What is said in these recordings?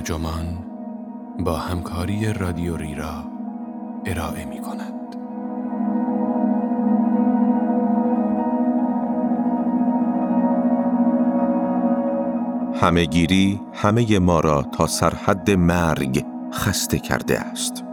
ترجمان با همکاری رادیو ریرا ارائه می کند. همه گیری همه ما را تا سرحد مرگ خسته کرده است.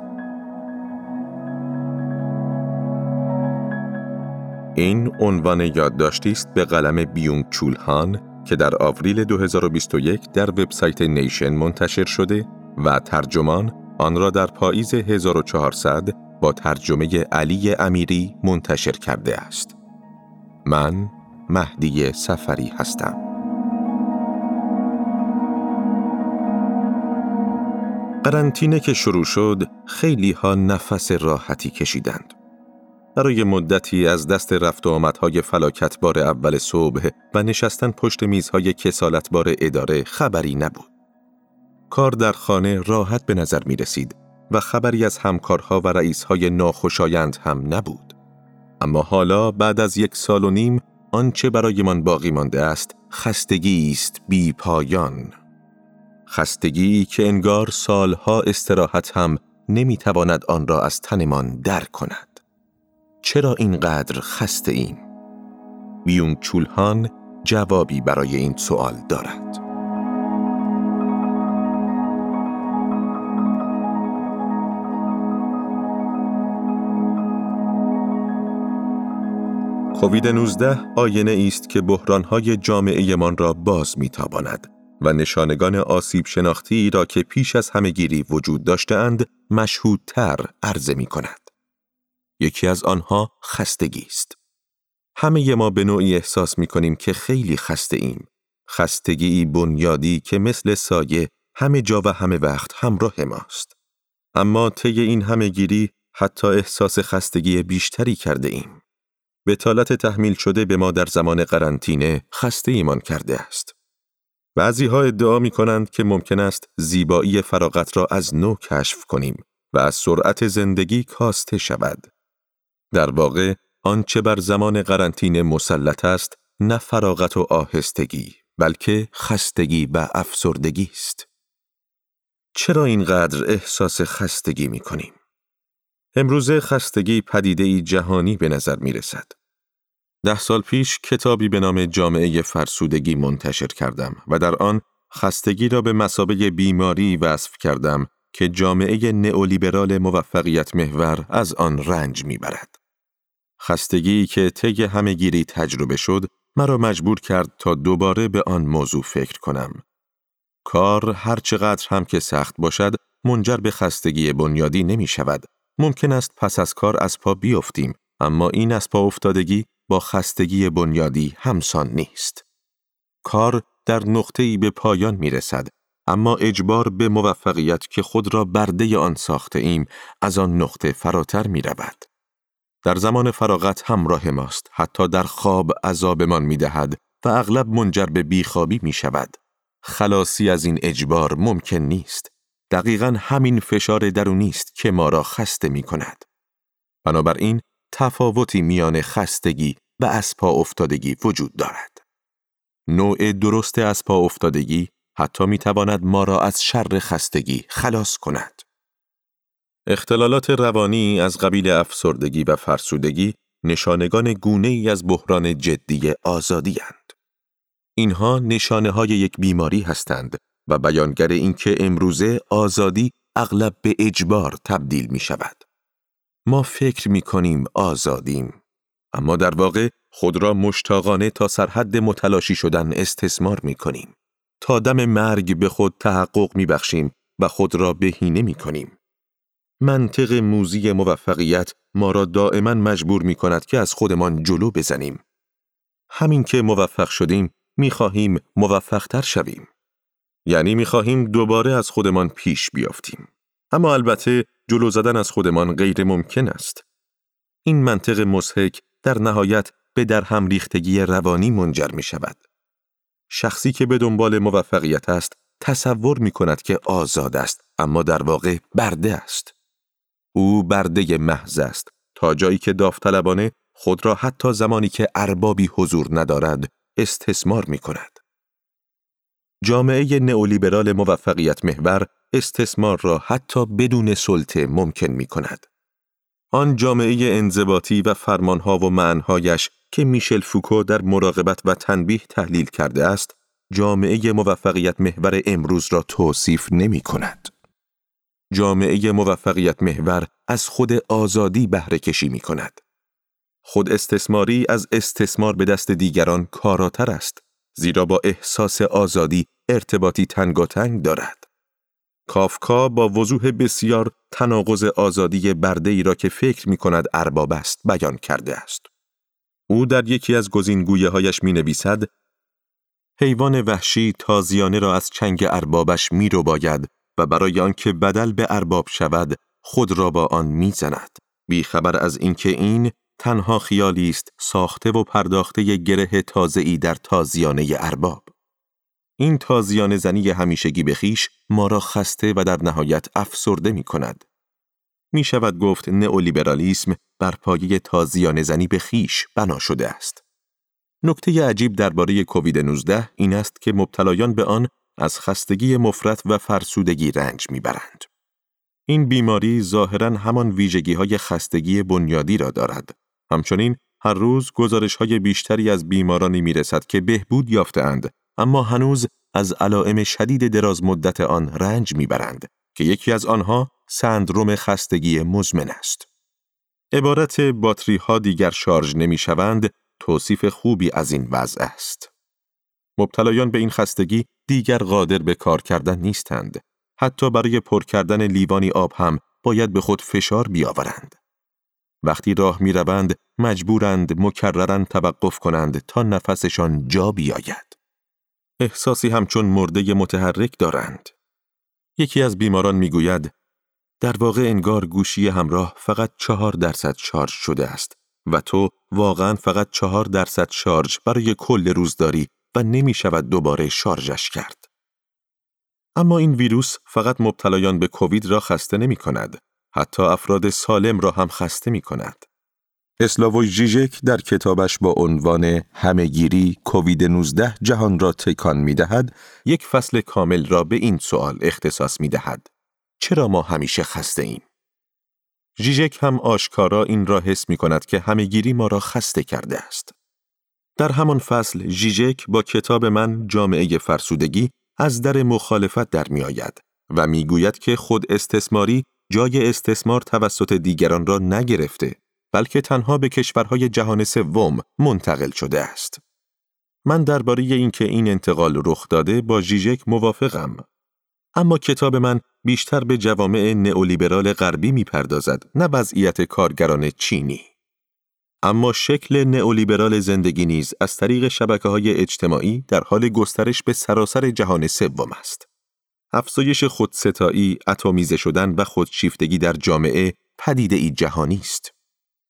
این عنوان یادداشتی است به قلم بیونگ چولهان که در آوریل 2021 در وبسایت نیشن منتشر شده و ترجمان آن را در پاییز 1400 با ترجمه علی امیری منتشر کرده است. من مهدی سفری هستم. قرنطینه که شروع شد خیلی ها نفس راحتی کشیدند. برای مدتی از دست رفت و آمدهای فلاکتبار اول صبح و نشستن پشت میزهای کسالتبار اداره خبری نبود. کار در خانه راحت به نظر می رسید و خبری از همکارها و رئیسهای ناخوشایند هم نبود. اما حالا بعد از یک سال و نیم آنچه برایمان باقی مانده است خستگی است بی پایان. خستگی که انگار سالها استراحت هم نمی‌تواند آن را از تنمان در کند. چرا اینقدر خسته ایم؟ بیونگ چولهان جوابی برای این سوال دارد. کووید 19 آینه است که بحرانهای جامعه را باز میتاباند و نشانگان آسیب شناختی را که پیش از همهگیری وجود داشتهاند مشهودتر عرضه می کند. یکی از آنها خستگی است. همه ما به نوعی احساس می کنیم که خیلی خسته ایم. خستگی بنیادی که مثل سایه همه جا و همه وقت همراه ماست. اما طی این همه گیری حتی احساس خستگی بیشتری کرده ایم. بتالت تحمیل شده به ما در زمان قرنطینه خسته ایمان کرده است. بعضی ها ادعا می کنند که ممکن است زیبایی فراغت را از نو کشف کنیم و از سرعت زندگی کاسته شود. در واقع آنچه بر زمان قرنطینه مسلط است نه فراغت و آهستگی بلکه خستگی و افسردگی است. چرا اینقدر احساس خستگی می کنیم؟ امروزه خستگی پدیده ای جهانی به نظر می رسد. ده سال پیش کتابی به نام جامعه فرسودگی منتشر کردم و در آن خستگی را به مسابه بیماری وصف کردم که جامعه نئولیبرال موفقیت محور از آن رنج می‌برد. خستگی که طی همهگیری تجربه شد مرا مجبور کرد تا دوباره به آن موضوع فکر کنم. کار هر چقدر هم که سخت باشد منجر به خستگی بنیادی نمی شود. ممکن است پس از کار از پا بیفتیم اما این از پا افتادگی با خستگی بنیادی همسان نیست. کار در نقطه‌ای به پایان می رسد اما اجبار به موفقیت که خود را برده آن ساخته ایم از آن نقطه فراتر می رود. در زمان فراغت همراه ماست حتی در خواب عذابمان می دهد و اغلب منجر به بیخوابی می شود. خلاصی از این اجبار ممکن نیست. دقیقا همین فشار درونی است که ما را خسته می کند. بنابراین تفاوتی میان خستگی و اسپا افتادگی وجود دارد. نوع درست اسپا افتادگی حتی می تواند ما را از شر خستگی خلاص کند. اختلالات روانی از قبیل افسردگی و فرسودگی نشانگان گونه ای از بحران جدی آزادی هند. اینها نشانه های یک بیماری هستند و بیانگر اینکه امروزه آزادی اغلب به اجبار تبدیل می شود. ما فکر می کنیم آزادیم اما در واقع خود را مشتاقانه تا سرحد متلاشی شدن استثمار می کنیم. تا دم مرگ به خود تحقق می بخشیم و خود را بهینه می کنیم. منطق موزی موفقیت ما را دائما مجبور می کند که از خودمان جلو بزنیم. همین که موفق شدیم می خواهیم موفقتر شویم. یعنی می خواهیم دوباره از خودمان پیش بیافتیم. اما البته جلو زدن از خودمان غیر ممکن است. این منطق مسحک در نهایت به در هم ریختگی روانی منجر می شود. شخصی که به دنبال موفقیت است تصور می کند که آزاد است اما در واقع برده است. او برده محض است تا جایی که داوطلبانه خود را حتی زمانی که اربابی حضور ندارد استثمار می کند. جامعه نئولیبرال موفقیت محور استثمار را حتی بدون سلطه ممکن می کند. آن جامعه انضباطی و فرمانها و معنهایش که میشل فوکو در مراقبت و تنبیه تحلیل کرده است، جامعه موفقیت محور امروز را توصیف نمی کند. جامعه موفقیت محور از خود آزادی بهره کشی می کند. خود استثماری از استثمار به دست دیگران کاراتر است زیرا با احساس آزادی ارتباطی تنگاتنگ دارد. کافکا با وضوح بسیار تناقض آزادی برده ای را که فکر می کند ارباب است بیان کرده است. او در یکی از گزینگویه هایش می نویسد حیوان وحشی تازیانه را از چنگ اربابش می رو باید و برای آنکه بدل به ارباب شود خود را با آن می زند. بی خبر از اینکه این تنها خیالی است ساخته و پرداخته گره تازه‌ای در تازیانه ارباب. این تازیانه زنی همیشگی به خیش ما را خسته و در نهایت افسرده می کند. می شود گفت نئولیبرالیسم بر پایه تازیانه زنی به خیش بنا شده است. نکته عجیب درباره کووید 19 این است که مبتلایان به آن از خستگی مفرط و فرسودگی رنج می‌برند. این بیماری ظاهرا همان ویژگی های خستگی بنیادی را دارد. همچنین هر روز گزارش های بیشتری از بیمارانی می رسد که بهبود یافتهاند اما هنوز از علائم شدید دراز مدت آن رنج می‌برند که یکی از آنها سندروم خستگی مزمن است. عبارت باتری ها دیگر شارژ نمی شوند توصیف خوبی از این وضع است. مبتلایان به این خستگی دیگر قادر به کار کردن نیستند. حتی برای پر کردن لیوانی آب هم باید به خود فشار بیاورند. وقتی راه می روند مجبورند مکررن توقف کنند تا نفسشان جا بیاید. احساسی همچون مرده متحرک دارند. یکی از بیماران می‌گوید در واقع انگار گوشی همراه فقط چهار درصد شارژ شده است و تو واقعا فقط چهار درصد شارژ برای کل روز داری و نمی شود دوباره شارژش کرد. اما این ویروس فقط مبتلایان به کووید را خسته نمی کند. حتی افراد سالم را هم خسته می کند. اسلاووی ژیژک در کتابش با عنوان همهگیری کووید 19 جهان را تکان می دهد، یک فصل کامل را به این سوال اختصاص می دهد. چرا ما همیشه خسته ایم؟ ژیژک هم آشکارا این را حس می کند که همهگیری ما را خسته کرده است. در همان فصل ژیژک با کتاب من جامعه فرسودگی از در مخالفت در می آید و می گوید که خود استثماری جای استثمار توسط دیگران را نگرفته بلکه تنها به کشورهای جهان سوم منتقل شده است. من درباره اینکه این انتقال رخ داده با ژیژک موافقم. اما کتاب من بیشتر به جوامع نئولیبرال غربی می‌پردازد نه وضعیت کارگران چینی. اما شکل نئولیبرال زندگی نیز از طریق شبکه های اجتماعی در حال گسترش به سراسر جهان سوم است. افزایش خودستایی، اتمیزه شدن و خودشیفتگی در جامعه پدیده ای جهانی است.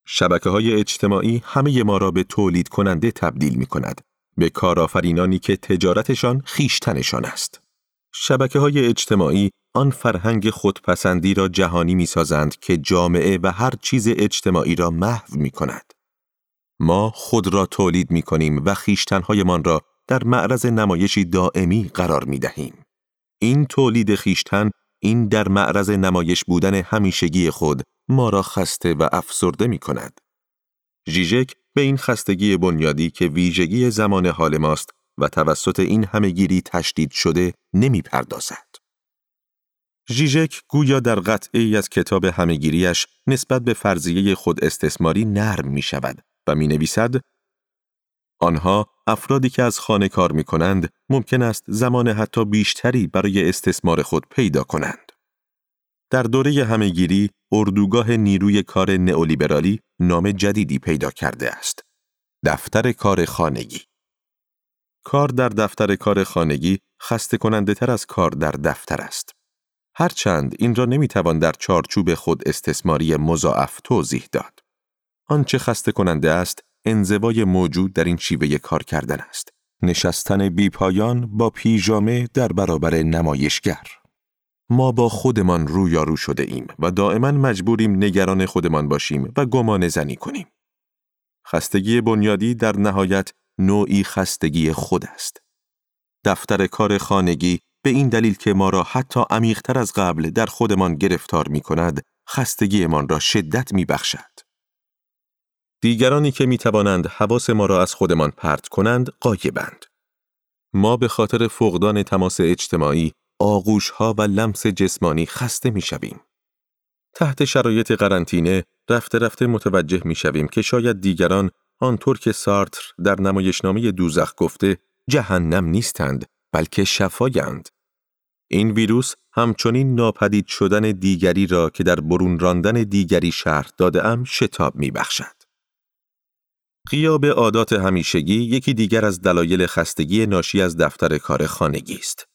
شبکه های اجتماعی همه ما را به تولید کننده تبدیل می کند. به کارآفرینانی که تجارتشان خیشتنشان است. شبکه های اجتماعی آن فرهنگ خودپسندی را جهانی می سازند که جامعه و هر چیز اجتماعی را محو می کند. ما خود را تولید می کنیم و خیشتنهایمان را در معرض نمایشی دائمی قرار می دهیم. این تولید خیشتن این در معرض نمایش بودن همیشگی خود ما را خسته و افسرده می کند. ژیژک به این خستگی بنیادی که ویژگی زمان حال ماست و توسط این همهگیری تشدید شده نمی پردازد. ژیژک گویا در قطعی از کتاب همهگیریش نسبت به فرضیه خود استثماری نرم می شود و می نویسد آنها افرادی که از خانه کار می کنند ممکن است زمان حتی بیشتری برای استثمار خود پیدا کنند. در دوره همهگیری اردوگاه نیروی کار نئولیبرالی نام جدیدی پیدا کرده است. دفتر کار خانگی کار در دفتر کار خانگی خسته کننده تر از کار در دفتر است. هرچند این را نمی‌توان در چارچوب خود استثماری مضاعف توضیح داد. آنچه خسته کننده است انزوای موجود در این شیوه کار کردن است. نشستن بیپایان با پیژامه در برابر نمایشگر. ما با خودمان رویارو شده ایم و دائما مجبوریم نگران خودمان باشیم و گمان زنی کنیم. خستگی بنیادی در نهایت نوعی خستگی خود است. دفتر کار خانگی به این دلیل که ما را حتی عمیقتر از قبل در خودمان گرفتار می کند، خستگیمان را شدت می بخشد. دیگرانی که می توانند حواس ما را از خودمان پرت کنند، قایبند. ما به خاطر فقدان تماس اجتماعی، آغوش ها و لمس جسمانی خسته می شویم. تحت شرایط قرنطینه رفته رفته متوجه می شویم که شاید دیگران آنطور که سارتر در نمایشنامه دوزخ گفته جهنم نیستند بلکه شفایند. این ویروس همچنین ناپدید شدن دیگری را که در برون راندن دیگری شهر داده ام شتاب می بخشد. قیاب عادات همیشگی یکی دیگر از دلایل خستگی ناشی از دفتر کار خانگی است.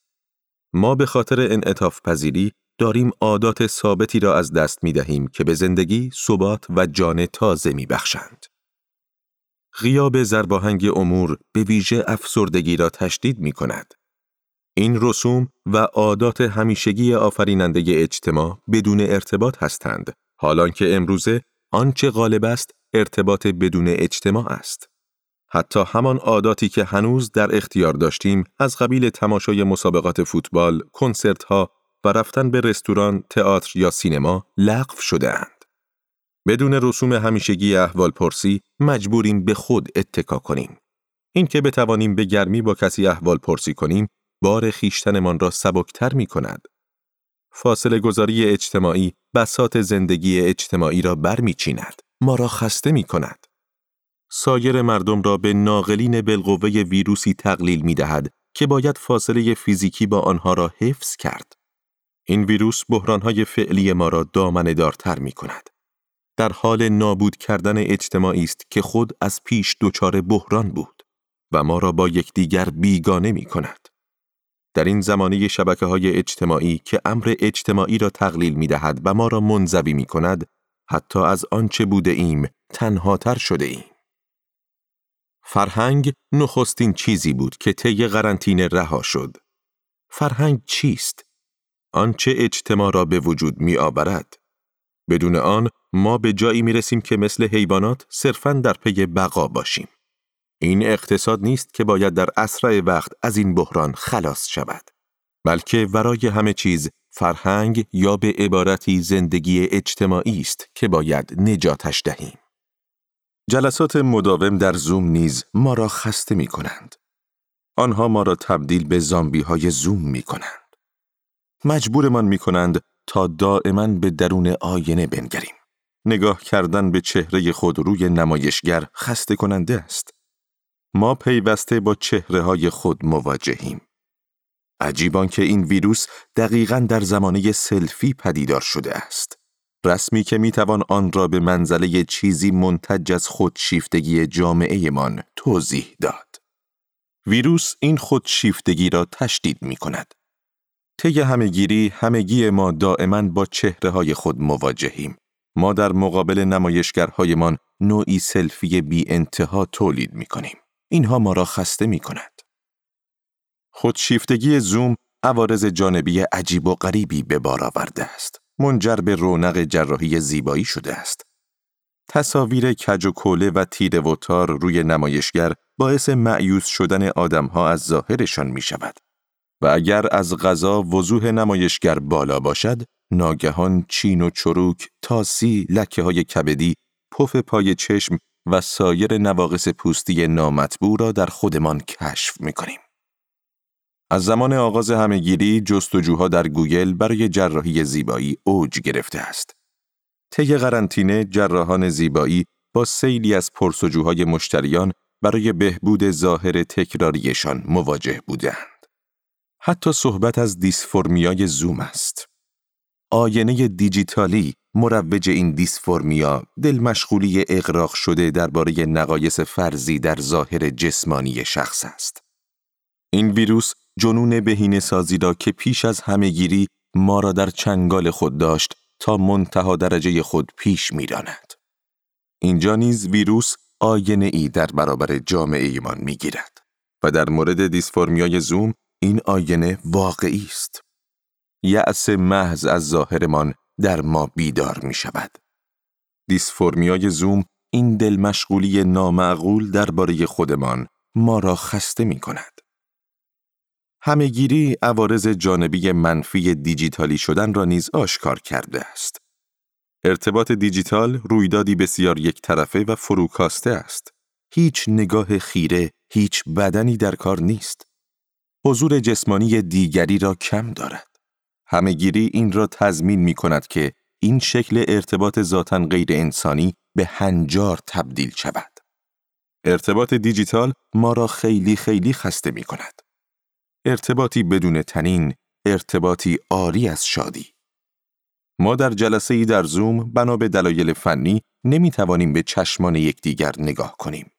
ما به خاطر انعطاف پذیری داریم عادات ثابتی را از دست می دهیم که به زندگی ثبات و جان تازه می بخشند. غیاب زرباهنگ امور به ویژه افسردگی را تشدید می کند. این رسوم و عادات همیشگی آفریننده اجتماع بدون ارتباط هستند، حالان که امروزه آنچه غالب است ارتباط بدون اجتماع است. حتی همان عاداتی که هنوز در اختیار داشتیم از قبیل تماشای مسابقات فوتبال، کنسرت ها و رفتن به رستوران، تئاتر یا سینما لغو شده اند. بدون رسوم همیشگی احوال پرسی مجبوریم به خود اتکا کنیم. اینکه بتوانیم به گرمی با کسی احوال پرسی کنیم بار خیشتنمان را سبکتر می کند. فاصله گذاری اجتماعی بسات زندگی اجتماعی را برمیچیند. ما را خسته می کند. سایر مردم را به ناقلین بالقوه ویروسی تقلیل می دهد که باید فاصله فیزیکی با آنها را حفظ کرد. این ویروس بحرانهای فعلی ما را دامنه دارتر می کند. در حال نابود کردن اجتماعی است که خود از پیش دچار بحران بود و ما را با یکدیگر بیگانه می کند. در این زمانه شبکه های اجتماعی که امر اجتماعی را تقلیل می دهد و ما را منزوی می کند، حتی از آنچه بوده ایم تنهاتر شده ایم. فرهنگ نخستین چیزی بود که طی قرنطینه رها شد. فرهنگ چیست؟ آنچه اجتماع را به وجود می آورد. بدون آن ما به جایی می رسیم که مثل حیوانات صرفاً در پی بقا باشیم. این اقتصاد نیست که باید در اسرع وقت از این بحران خلاص شود. بلکه ورای همه چیز فرهنگ یا به عبارتی زندگی اجتماعی است که باید نجاتش دهیم. جلسات مداوم در زوم نیز ما را خسته می کنند. آنها ما را تبدیل به زامبی های زوم می کنند. مجبورمان می کنند تا دائما به درون آینه بنگریم. نگاه کردن به چهره خود روی نمایشگر خسته کننده است. ما پیوسته با چهره های خود مواجهیم. عجیبان که این ویروس دقیقا در زمانه سلفی پدیدار شده است. رسمی که می‌توان آن را به منزله چیزی منتج از خودشیفتگی جامعه من توضیح داد. ویروس این خودشیفتگی را تشدید می کند. طی همهگیری همگی ما دائما با چهره های خود مواجهیم. ما در مقابل نمایشگرهایمان نوعی سلفی بی انتها تولید می کنیم. اینها ما را خسته می کند. خودشیفتگی زوم عوارض جانبی عجیب و غریبی به بار آورده است. منجر به رونق جراحی زیبایی شده است. تصاویر کج و کوله و تیره و تار روی نمایشگر باعث معیوز شدن آدمها از ظاهرشان می شود. و اگر از غذا وضوح نمایشگر بالا باشد، ناگهان چین و چروک، تاسی، لکه های کبدی، پف پای چشم و سایر نواقص پوستی نامطبوع را در خودمان کشف می کنیم. از زمان آغاز همهگیری جستجوها در گوگل برای جراحی زیبایی اوج گرفته است. طی قرنطینه جراحان زیبایی با سیلی از پرسجوهای مشتریان برای بهبود ظاهر تکراریشان مواجه بودند. حتی صحبت از دیسفورمیای زوم است. آینه دیجیتالی مروج این دیسفورمیا دل مشغولی اقراق شده درباره نقایص فرضی در ظاهر جسمانی شخص است. این ویروس جنون بهینه سازی را که پیش از همهگیری ما را در چنگال خود داشت تا منتها درجه خود پیش میراند. اینجا نیز ویروس آینه ای در برابر جامعه ایمان می گیرد و در مورد دیسفورمیای زوم این آینه واقعی است. یأس محض از ظاهرمان در ما بیدار می شود. دیسفورمیای زوم این دل مشغولی نامعقول درباره خودمان ما را خسته می کند. همهگیری عوارض جانبی منفی دیجیتالی شدن را نیز آشکار کرده است. ارتباط دیجیتال رویدادی بسیار یک طرفه و فروکاسته است. هیچ نگاه خیره، هیچ بدنی در کار نیست. حضور جسمانی دیگری را کم دارد. همهگیری این را تضمین می کند که این شکل ارتباط ذاتا غیر انسانی به هنجار تبدیل شود. ارتباط دیجیتال ما را خیلی خیلی خسته می کند. ارتباطی بدون تنین، ارتباطی آری از شادی. ما در جلسه ای در زوم بنا به دلایل فنی نمی توانیم به چشمان یکدیگر نگاه کنیم.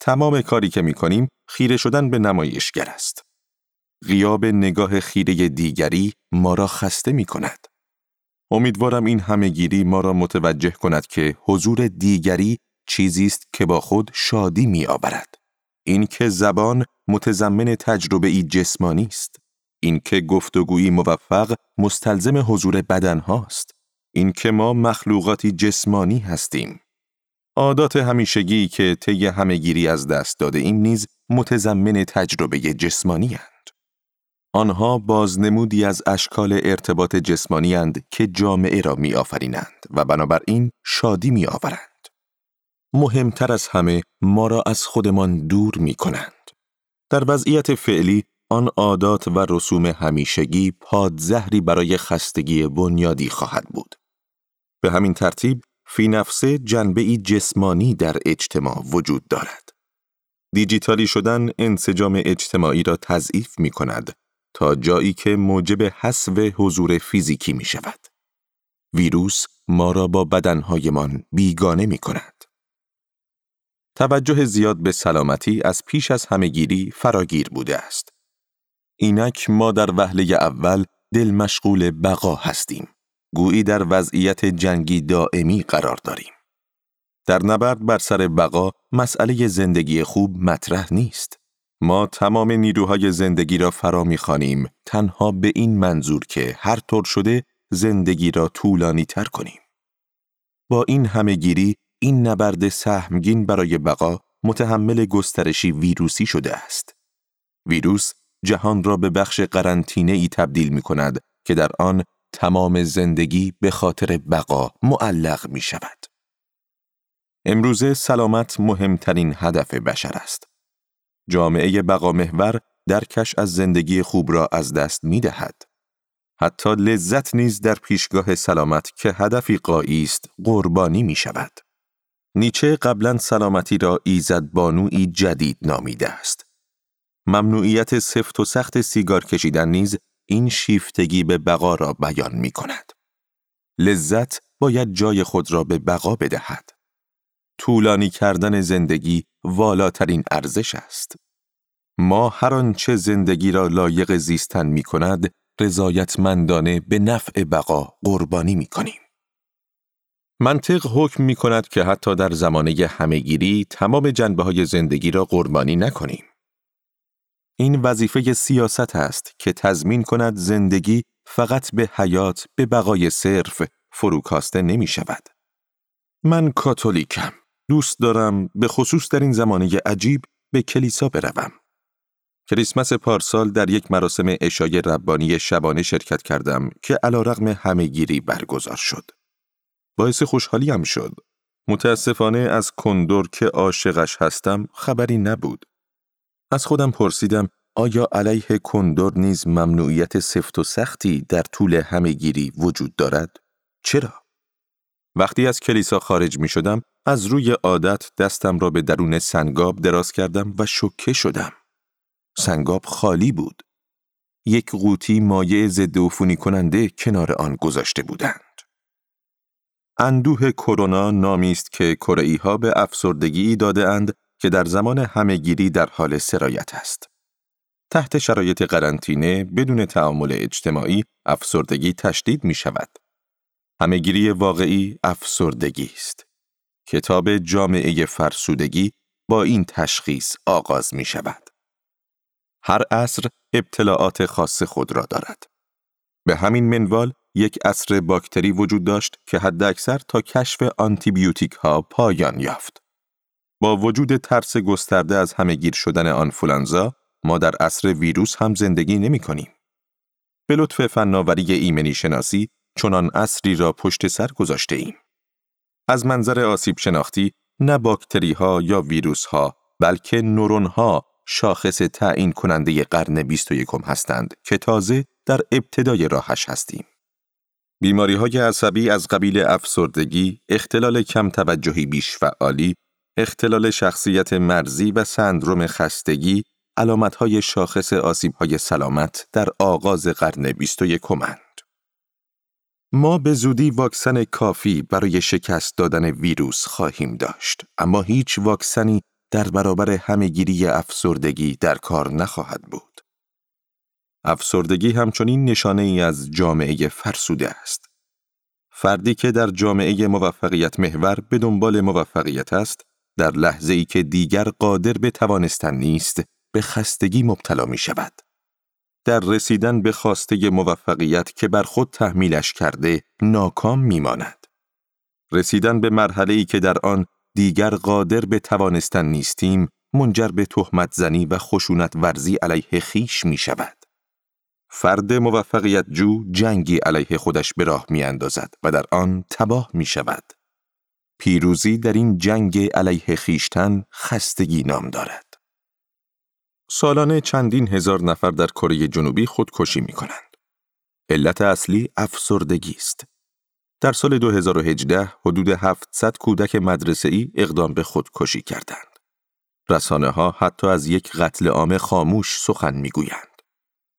تمام کاری که می کنیم خیره شدن به نمایشگر است. غیاب نگاه خیره دیگری ما را خسته می کند. امیدوارم این همهگیری ما را متوجه کند که حضور دیگری چیزی است که با خود شادی می آورد. این که زبان متضمن تجربه ای جسمانی است. این که گفتگویی موفق مستلزم حضور بدن هاست. این که ما مخلوقاتی جسمانی هستیم. عادات همیشگی که طی همهگیری از دست داده ایم نیز متضمن تجربه جسمانی هست. آنها بازنمودی از اشکال ارتباط جسمانی هند که جامعه را می آفرینند و بنابراین شادی می آورند. مهمتر از همه ما را از خودمان دور می کنند. در وضعیت فعلی آن عادات و رسوم همیشگی پادزهری برای خستگی بنیادی خواهد بود. به همین ترتیب فی نفسه جنبه ای جسمانی در اجتماع وجود دارد. دیجیتالی شدن انسجام اجتماعی را تضعیف می کند تا جایی که موجب حسب حضور فیزیکی می شود. ویروس ما را با بدنهایمان بیگانه می کند. توجه زیاد به سلامتی از پیش از همهگیری فراگیر بوده است. اینک ما در وهله اول دل مشغول بقا هستیم. گویی در وضعیت جنگی دائمی قرار داریم. در نبرد بر سر بقا مسئله زندگی خوب مطرح نیست. ما تمام نیروهای زندگی را فرا می‌خوانیم تنها به این منظور که هر طور شده زندگی را طولانی تر کنیم. با این همه گیری این نبرد سهمگین برای بقا متحمل گسترشی ویروسی شده است. ویروس جهان را به بخش قرنطینه ای تبدیل می کند که در آن تمام زندگی به خاطر بقا معلق می شود. امروزه سلامت مهمترین هدف بشر است. جامعه بقا محور درکش از زندگی خوب را از دست می دهد. حتی لذت نیز در پیشگاه سلامت که هدفی قایی است قربانی می شود. نیچه قبلا سلامتی را ایزد بانوی جدید نامیده است. ممنوعیت سفت و سخت سیگار کشیدن نیز این شیفتگی به بقا را بیان می کند. لذت باید جای خود را به بقا بدهد. طولانی کردن زندگی والاترین ارزش است. ما هر آنچه زندگی را لایق زیستن می کند، رضایتمندانه به نفع بقا قربانی می کنیم. منطق حکم می کند که حتی در زمانه همهگیری تمام جنبه های زندگی را قربانی نکنیم. این وظیفه سیاست است که تضمین کند زندگی فقط به حیات به بقای صرف فروکاسته نمی شود. من کاتولیکم. دوست دارم به خصوص در این زمانه عجیب به کلیسا بروم. کریسمس پارسال در یک مراسم اشای ربانی شبانه شرکت کردم که علا رغم همهگیری برگزار شد. باعث خوشحالیم شد. متاسفانه از کندور که عاشقش هستم خبری نبود. از خودم پرسیدم آیا علیه کندور نیز ممنوعیت سفت و سختی در طول همهگیری وجود دارد؟ چرا؟ وقتی از کلیسا خارج می شدم از روی عادت دستم را به درون سنگاب دراز کردم و شکه شدم. سنگاب خالی بود. یک قوطی مایع ضد عفونی کننده کنار آن گذاشته بودند. اندوه کرونا نامی است که کره ها به افسردگی داده اند که در زمان همهگیری در حال سرایت است. تحت شرایط قرنطینه بدون تعامل اجتماعی افسردگی تشدید می شود. همهگیری واقعی افسردگی است. کتاب جامعه فرسودگی با این تشخیص آغاز می شود. هر عصر ابتلاعات خاص خود را دارد. به همین منوال یک عصر باکتری وجود داشت که حداکثر تا کشف آنتیبیوتیک ها پایان یافت. با وجود ترس گسترده از همهگیر شدن آنفولانزا، ما در عصر ویروس هم زندگی نمی کنیم. به لطف فناوری ایمنی شناسی چنان اصری را پشت سر گذاشته ایم. از منظر آسیب شناختی نه باکتری ها یا ویروس ها بلکه نورون ها شاخص تعیین کننده قرن 21 هستند که تازه در ابتدای راهش هستیم. بیماری های عصبی از قبیل افسردگی، اختلال کم توجهی بیش فعالی، اختلال شخصیت مرزی و سندروم خستگی علامت های شاخص آسیب های سلامت در آغاز قرن 21 کمند. ما به زودی واکسن کافی برای شکست دادن ویروس خواهیم داشت، اما هیچ واکسنی در برابر همهگیری افسردگی در کار نخواهد بود. افسردگی همچنین نشانه ای از جامعه فرسوده است. فردی که در جامعه موفقیت محور به دنبال موفقیت است، در لحظه ای که دیگر قادر به توانستن نیست، به خستگی مبتلا می شود. در رسیدن به خواسته موفقیت که بر خود تحمیلش کرده، ناکام می ماند. رسیدن به مرحله ای که در آن دیگر قادر به توانستن نیستیم، منجر به تهمت زنی و خشونت ورزی علیه خیش می شود. فرد موفقیت جو جنگی علیه خودش به راه می اندازد و در آن تباه می شود. پیروزی در این جنگ علیه خیشتن خستگی نام دارد. سالانه چندین هزار نفر در کره جنوبی خودکشی می کنند. علت اصلی افسردگی است. در سال 2018 حدود 700 کودک ای اقدام به خودکشی کردند. رسانه ها حتی از یک قتل عام خاموش سخن می‌گویند.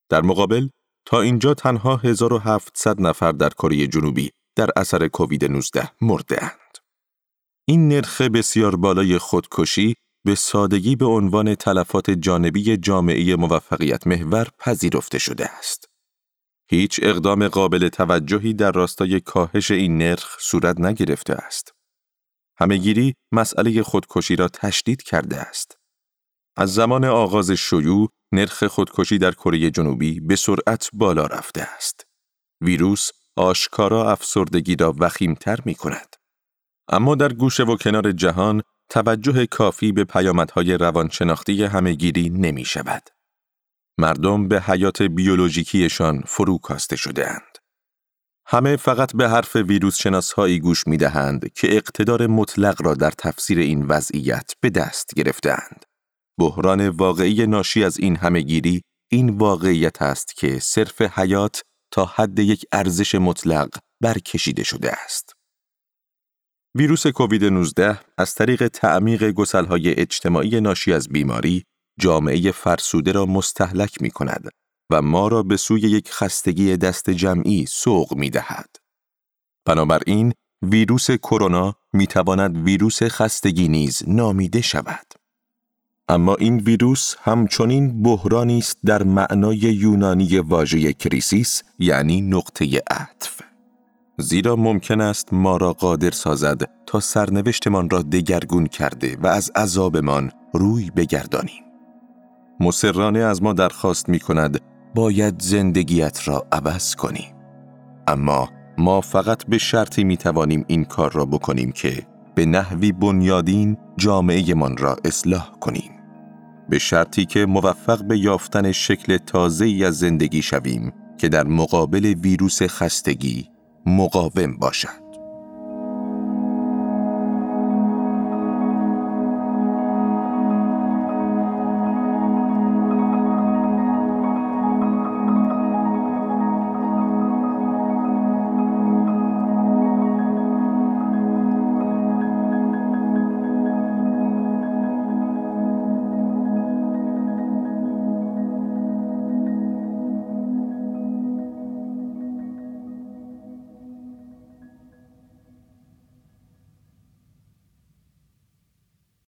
در مقابل تا اینجا تنها 1700 نفر در کره جنوبی در اثر کووید 19 مرده اند. این نرخ بسیار بالای خودکشی به سادگی به عنوان تلفات جانبی جامعه موفقیت محور پذیرفته شده است. هیچ اقدام قابل توجهی در راستای کاهش این نرخ صورت نگرفته است. همهگیری مسئله خودکشی را تشدید کرده است. از زمان آغاز شیوع نرخ خودکشی در کره جنوبی به سرعت بالا رفته است. ویروس آشکارا افسردگی را وخیمتر می کند. اما در گوشه و کنار جهان توجه کافی به پیامدهای روانشناختی همهگیری نمی شود. مردم به حیات بیولوژیکیشان فرو کاسته شده اند. همه فقط به حرف ویروس شناسهایی گوش می دهند که اقتدار مطلق را در تفسیر این وضعیت به دست گرفتند. بحران واقعی ناشی از این همهگیری این واقعیت است که صرف حیات تا حد یک ارزش مطلق برکشیده شده است. ویروس کووید 19 از طریق تعمیق گسلهای اجتماعی ناشی از بیماری جامعه فرسوده را مستحلک می کند و ما را به سوی یک خستگی دست جمعی سوق می دهد. بنابراین ویروس کرونا می تواند ویروس خستگی نیز نامیده شود. اما این ویروس همچنین بحرانی است در معنای یونانی واژه کریسیس یعنی نقطه عطف. زیرا ممکن است ما را قادر سازد تا سرنوشتمان را دگرگون کرده و از عذابمان روی بگردانیم. مسررانه از ما درخواست می کند باید زندگیت را عوض کنی. اما ما فقط به شرطی می توانیم این کار را بکنیم که به نحوی بنیادین جامعه من را اصلاح کنیم. به شرطی که موفق به یافتن شکل تازه از زندگی شویم که در مقابل ویروس خستگی مقاوم باشد.